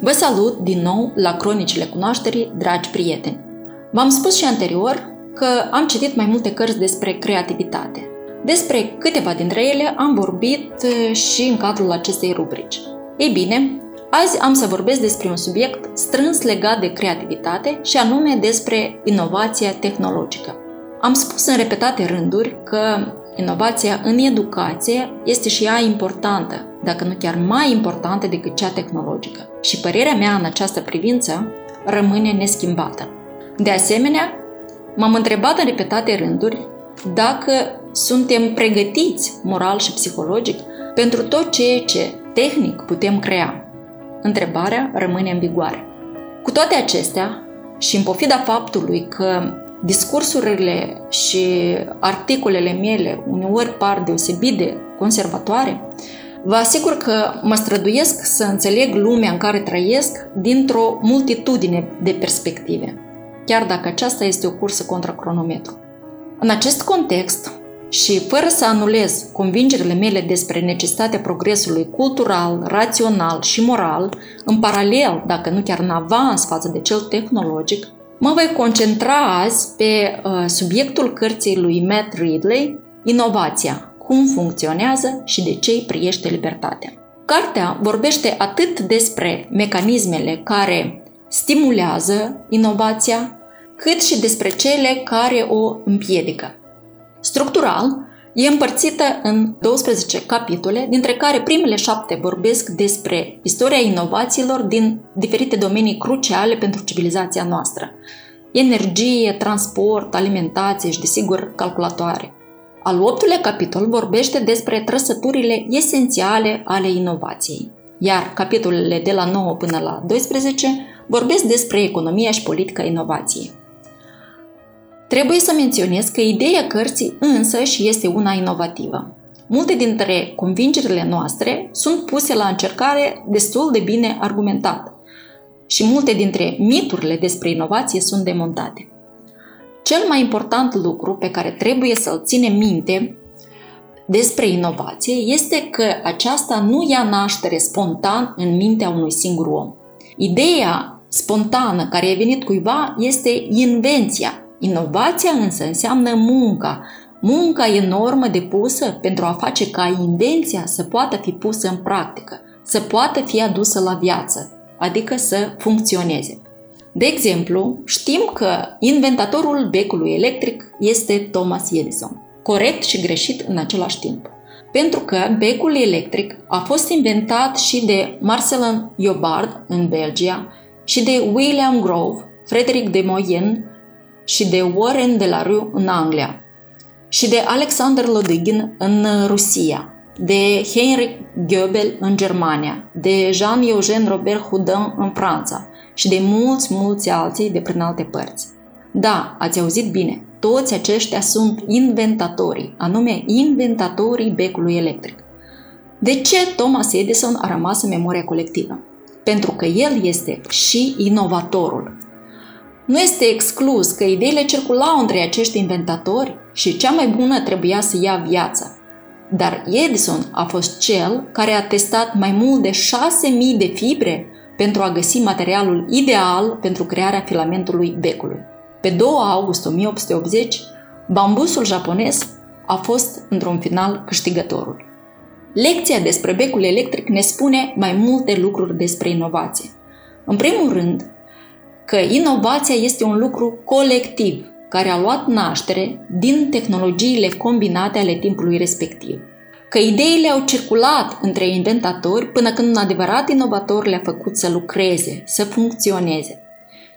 Vă salut din nou la Cronicile Cunoașterii, dragi prieteni! V-am spus și anterior că am citit mai multe cărți despre creativitate. Despre câteva dintre ele am vorbit uh, și în cadrul acestei rubrici. Ei bine, azi am să vorbesc despre un subiect strâns legat de creativitate și anume despre inovația tehnologică. Am spus în repetate rânduri că inovația în educație este și ea importantă, dacă nu chiar mai importantă decât cea tehnologică. Și părerea mea în această privință rămâne neschimbată. De asemenea, m-am întrebat în repetate rânduri dacă suntem pregătiți moral și psihologic pentru tot ceea ce tehnic putem crea. Întrebarea rămâne în vigoare. Cu toate acestea, și în pofida faptului că discursurile și articolele mele uneori par deosebit de conservatoare, vă asigur că mă străduiesc să înțeleg lumea în care trăiesc dintr-o multitudine de perspective, chiar dacă aceasta este o cursă contra cronometru. În acest context, și fără să anulez convingerile mele despre necesitatea progresului cultural, rațional și moral, în paralel, dacă nu chiar în avans față de cel tehnologic, Mă voi concentra azi pe uh, subiectul cărții lui Matt Ridley, Inovația, cum funcționează și de ce îi priește libertatea. Cartea vorbește atât despre mecanismele care stimulează inovația, cât și despre cele care o împiedică. Structural, E împărțită în 12 capitole, dintre care primele șapte vorbesc despre istoria inovațiilor din diferite domenii cruciale pentru civilizația noastră. Energie, transport, alimentație și, desigur, calculatoare. Al optulea capitol vorbește despre trăsăturile esențiale ale inovației, iar capitolele de la 9 până la 12 vorbesc despre economia și politica inovației. Trebuie să menționez că ideea cărții însă și este una inovativă. Multe dintre convingerile noastre sunt puse la încercare destul de bine argumentat și multe dintre miturile despre inovație sunt demontate. Cel mai important lucru pe care trebuie să-l ținem minte despre inovație este că aceasta nu ia naștere spontan în mintea unui singur om. Ideea spontană care a venit cuiva este invenția, Inovația însă înseamnă munca, munca enormă depusă pentru a face ca invenția să poată fi pusă în practică, să poată fi adusă la viață, adică să funcționeze. De exemplu, știm că inventatorul becului electric este Thomas Edison, corect și greșit în același timp. Pentru că becul electric a fost inventat și de Marcelin Jobard în Belgia și de William Grove, Frederick de Moyen și de Warren de la Rue în Anglia și de Alexander Lodygin în Rusia, de Heinrich Goebel în Germania, de Jean-Eugène Robert Houdin în Franța și de mulți, mulți alții de prin alte părți. Da, ați auzit bine, toți aceștia sunt inventatorii, anume inventatorii becului electric. De ce Thomas Edison a rămas în memoria colectivă? Pentru că el este și inovatorul, nu este exclus că ideile circulau între acești inventatori și cea mai bună trebuia să ia viața. Dar Edison a fost cel care a testat mai mult de 6.000 de fibre pentru a găsi materialul ideal pentru crearea filamentului becului. Pe 2 august 1880, bambusul japonez a fost într-un final câștigătorul. Lecția despre becul electric ne spune mai multe lucruri despre inovație. În primul rând, că inovația este un lucru colectiv care a luat naștere din tehnologiile combinate ale timpului respectiv. Că ideile au circulat între inventatori până când un adevărat inovator le-a făcut să lucreze, să funcționeze.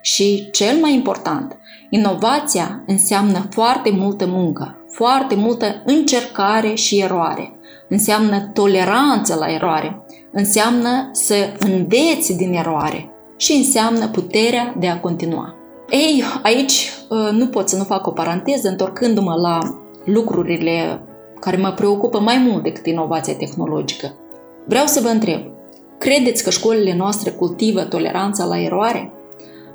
Și cel mai important, inovația înseamnă foarte multă muncă, foarte multă încercare și eroare. Înseamnă toleranță la eroare, înseamnă să înveți din eroare, și înseamnă puterea de a continua. Ei, aici uh, nu pot să nu fac o paranteză, întorcându-mă la lucrurile care mă preocupă mai mult decât inovația tehnologică. Vreau să vă întreb, credeți că școlile noastre cultivă toleranța la eroare?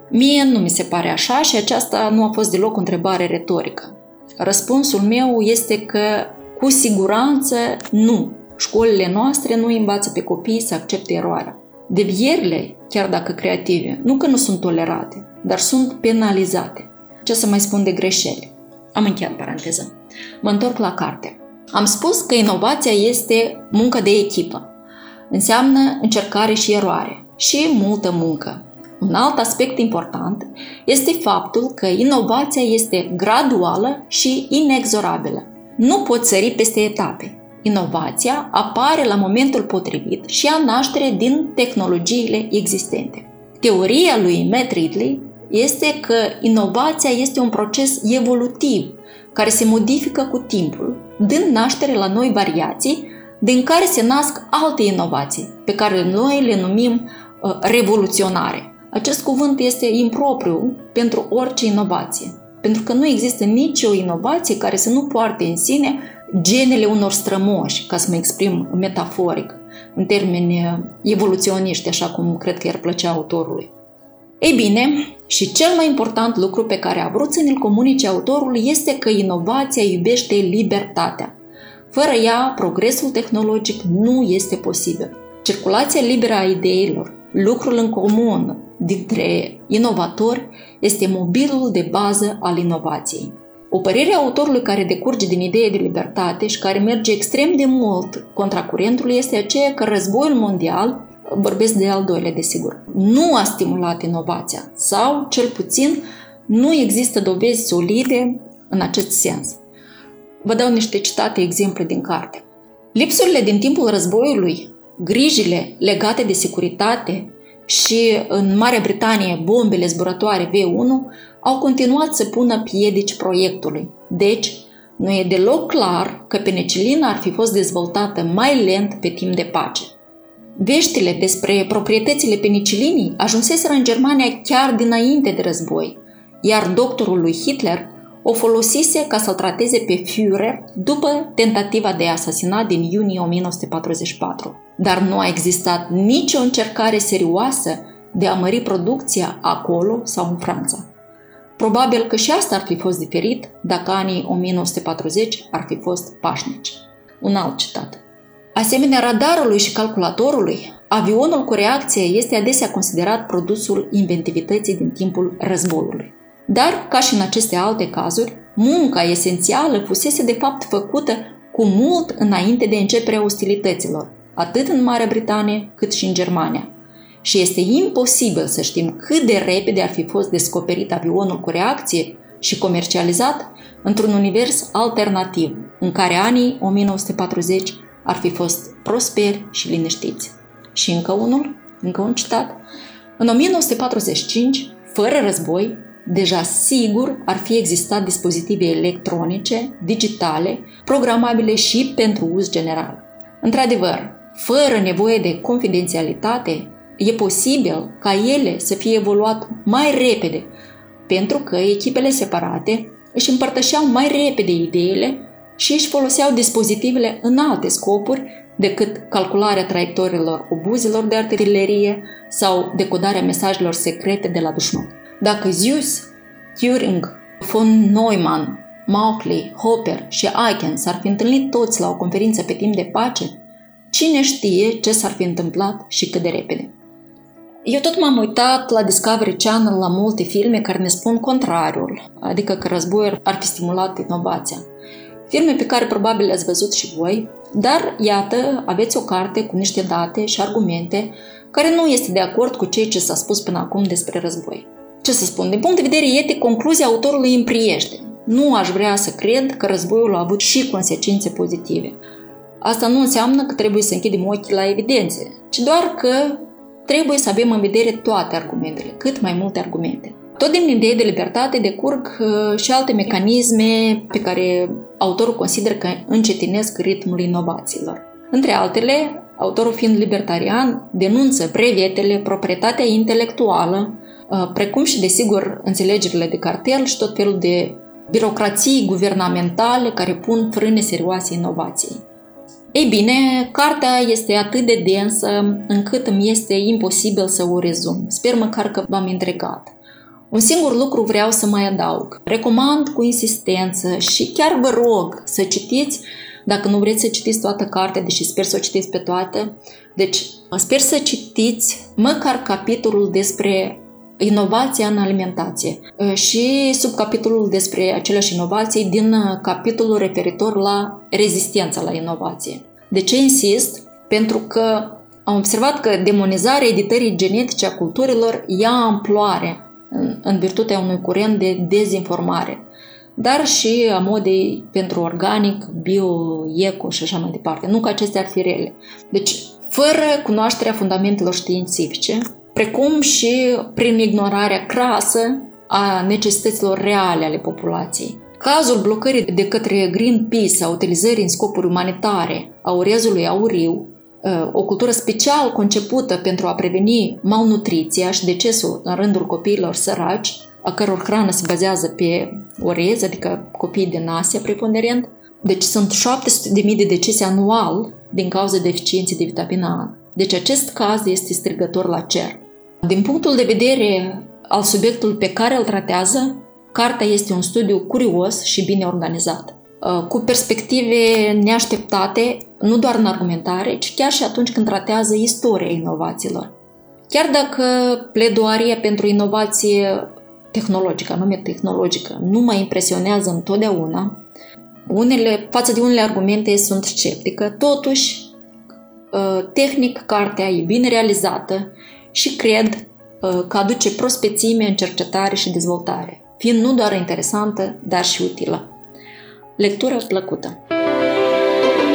Mie nu mi se pare așa și aceasta nu a fost deloc o întrebare retorică. Răspunsul meu este că cu siguranță nu. Școlile noastre nu învață pe copii să accepte eroarea. Devierile, chiar dacă creative, nu că nu sunt tolerate, dar sunt penalizate. Ce să mai spun de greșeli? Am încheiat paranteză. Mă întorc la carte. Am spus că inovația este muncă de echipă. Înseamnă încercare și eroare și multă muncă. Un alt aspect important este faptul că inovația este graduală și inexorabilă. Nu poți sări peste etape. Inovația apare la momentul potrivit și a naștere din tehnologiile existente. Teoria lui Matt Ridley este că inovația este un proces evolutiv care se modifică cu timpul, dând naștere la noi variații, din care se nasc alte inovații, pe care noi le numim uh, revoluționare. Acest cuvânt este impropriu pentru orice inovație, pentru că nu există nicio inovație care să nu poarte în sine genele unor strămoși, ca să mă exprim metaforic, în termeni evoluționiști, așa cum cred că i-ar plăcea autorului. Ei bine, și cel mai important lucru pe care a vrut să ne-l comunice autorul este că inovația iubește libertatea. Fără ea, progresul tehnologic nu este posibil. Circulația liberă a ideilor, lucrul în comun dintre inovatori este mobilul de bază al inovației. O părere a autorului care decurge din ideea de libertate și care merge extrem de mult contra curentului este aceea că războiul mondial, vorbesc de al doilea desigur, nu a stimulat inovația sau, cel puțin, nu există dovezi solide în acest sens. Vă dau niște citate exemple din carte. Lipsurile din timpul războiului, grijile legate de securitate și în Marea Britanie bombele zburătoare V1 au continuat să pună piedici proiectului. Deci, nu e deloc clar că penicilina ar fi fost dezvoltată mai lent pe timp de pace. Veștile despre proprietățile penicilinii ajunseseră în Germania chiar dinainte de război, iar doctorul lui Hitler o folosise ca să-l trateze pe Führer după tentativa de asasinat din iunie 1944. Dar nu a existat nicio încercare serioasă de a mări producția acolo sau în Franța. Probabil că și asta ar fi fost diferit dacă anii 1940 ar fi fost pașnici. Un alt citat. Asemenea radarului și calculatorului, avionul cu reacție este adesea considerat produsul inventivității din timpul războiului. Dar, ca și în aceste alte cazuri, munca esențială fusese de fapt făcută cu mult înainte de începerea ostilităților, atât în Marea Britanie cât și în Germania. Și este imposibil să știm cât de repede ar fi fost descoperit avionul cu reacție și comercializat într-un univers alternativ, în care anii 1940 ar fi fost prosperi și liniștiți. Și încă unul, încă un citat. În 1945, fără război, deja sigur ar fi existat dispozitive electronice, digitale, programabile și pentru uz general. Într-adevăr, fără nevoie de confidențialitate, e posibil ca ele să fie evoluat mai repede, pentru că echipele separate își împărtășeau mai repede ideile și își foloseau dispozitivele în alte scopuri decât calcularea traiectoriilor obuzilor de artilerie sau decodarea mesajelor secrete de la dușman. Dacă Zeus, Turing, von Neumann, Mauchly, Hopper și Aiken s-ar fi întâlnit toți la o conferință pe timp de pace, cine știe ce s-ar fi întâmplat și cât de repede. Eu tot m-am uitat la Discovery Channel la multe filme care ne spun contrariul, adică că războiul ar fi stimulat inovația. Filme pe care probabil le-ați văzut și voi, dar iată, aveți o carte cu niște date și argumente care nu este de acord cu ceea ce s-a spus până acum despre război ce să spun, din punct de vedere etic, concluzia autorului îmi priește. Nu aș vrea să cred că războiul a avut și consecințe pozitive. Asta nu înseamnă că trebuie să închidem ochii la evidențe, ci doar că trebuie să avem în vedere toate argumentele, cât mai multe argumente. Tot din ideea de libertate decurg uh, și alte mecanisme pe care autorul consideră că încetinesc ritmul inovațiilor. Între altele, autorul fiind libertarian, denunță brevetele, proprietatea intelectuală, uh, precum și, desigur, înțelegerile de cartel și tot felul de birocrații guvernamentale care pun frâne serioase inovației. Ei bine, cartea este atât de densă încât îmi este imposibil să o rezum. Sper măcar că v-am întregat. Un singur lucru vreau să mai adaug. Recomand cu insistență și chiar vă rog să citiți, dacă nu vreți să citiți toată cartea, deși sper să o citiți pe toate, deci sper să citiți măcar capitolul despre inovația în alimentație și subcapitolul despre aceleași inovații din capitolul referitor la rezistența la inovație. De ce insist? Pentru că am observat că demonizarea editării genetice a culturilor ia amploare în virtutea unui curent de dezinformare, dar și a modei pentru organic, bio, eco și așa mai departe. Nu că acestea ar fi rele. Deci, fără cunoașterea fundamentelor științifice, precum și prin ignorarea crasă a necesităților reale ale populației. Cazul blocării de către Greenpeace a utilizării în scopuri umanitare a urezului auriu Uh, o cultură special concepută pentru a preveni malnutriția și decesul în rândul copiilor săraci, a căror hrană se bazează pe orez, adică copii din Asia preponderent. Deci sunt 700.000 de decese anual din cauza deficienței de vitamina A. Deci acest caz este strigător la cer. Din punctul de vedere al subiectului pe care îl tratează, cartea este un studiu curios și bine organizat. Uh, cu perspective neașteptate, nu doar în argumentare, ci chiar și atunci când tratează istoria inovațiilor. Chiar dacă pledoaria pentru inovație tehnologică, anume tehnologică, nu mă impresionează întotdeauna, unele, față de unele argumente sunt sceptică, totuși, uh, tehnic, cartea e bine realizată și cred uh, că aduce prospețime în cercetare și dezvoltare, fiind nu doar interesantă, dar și utilă. Lectură plăcută!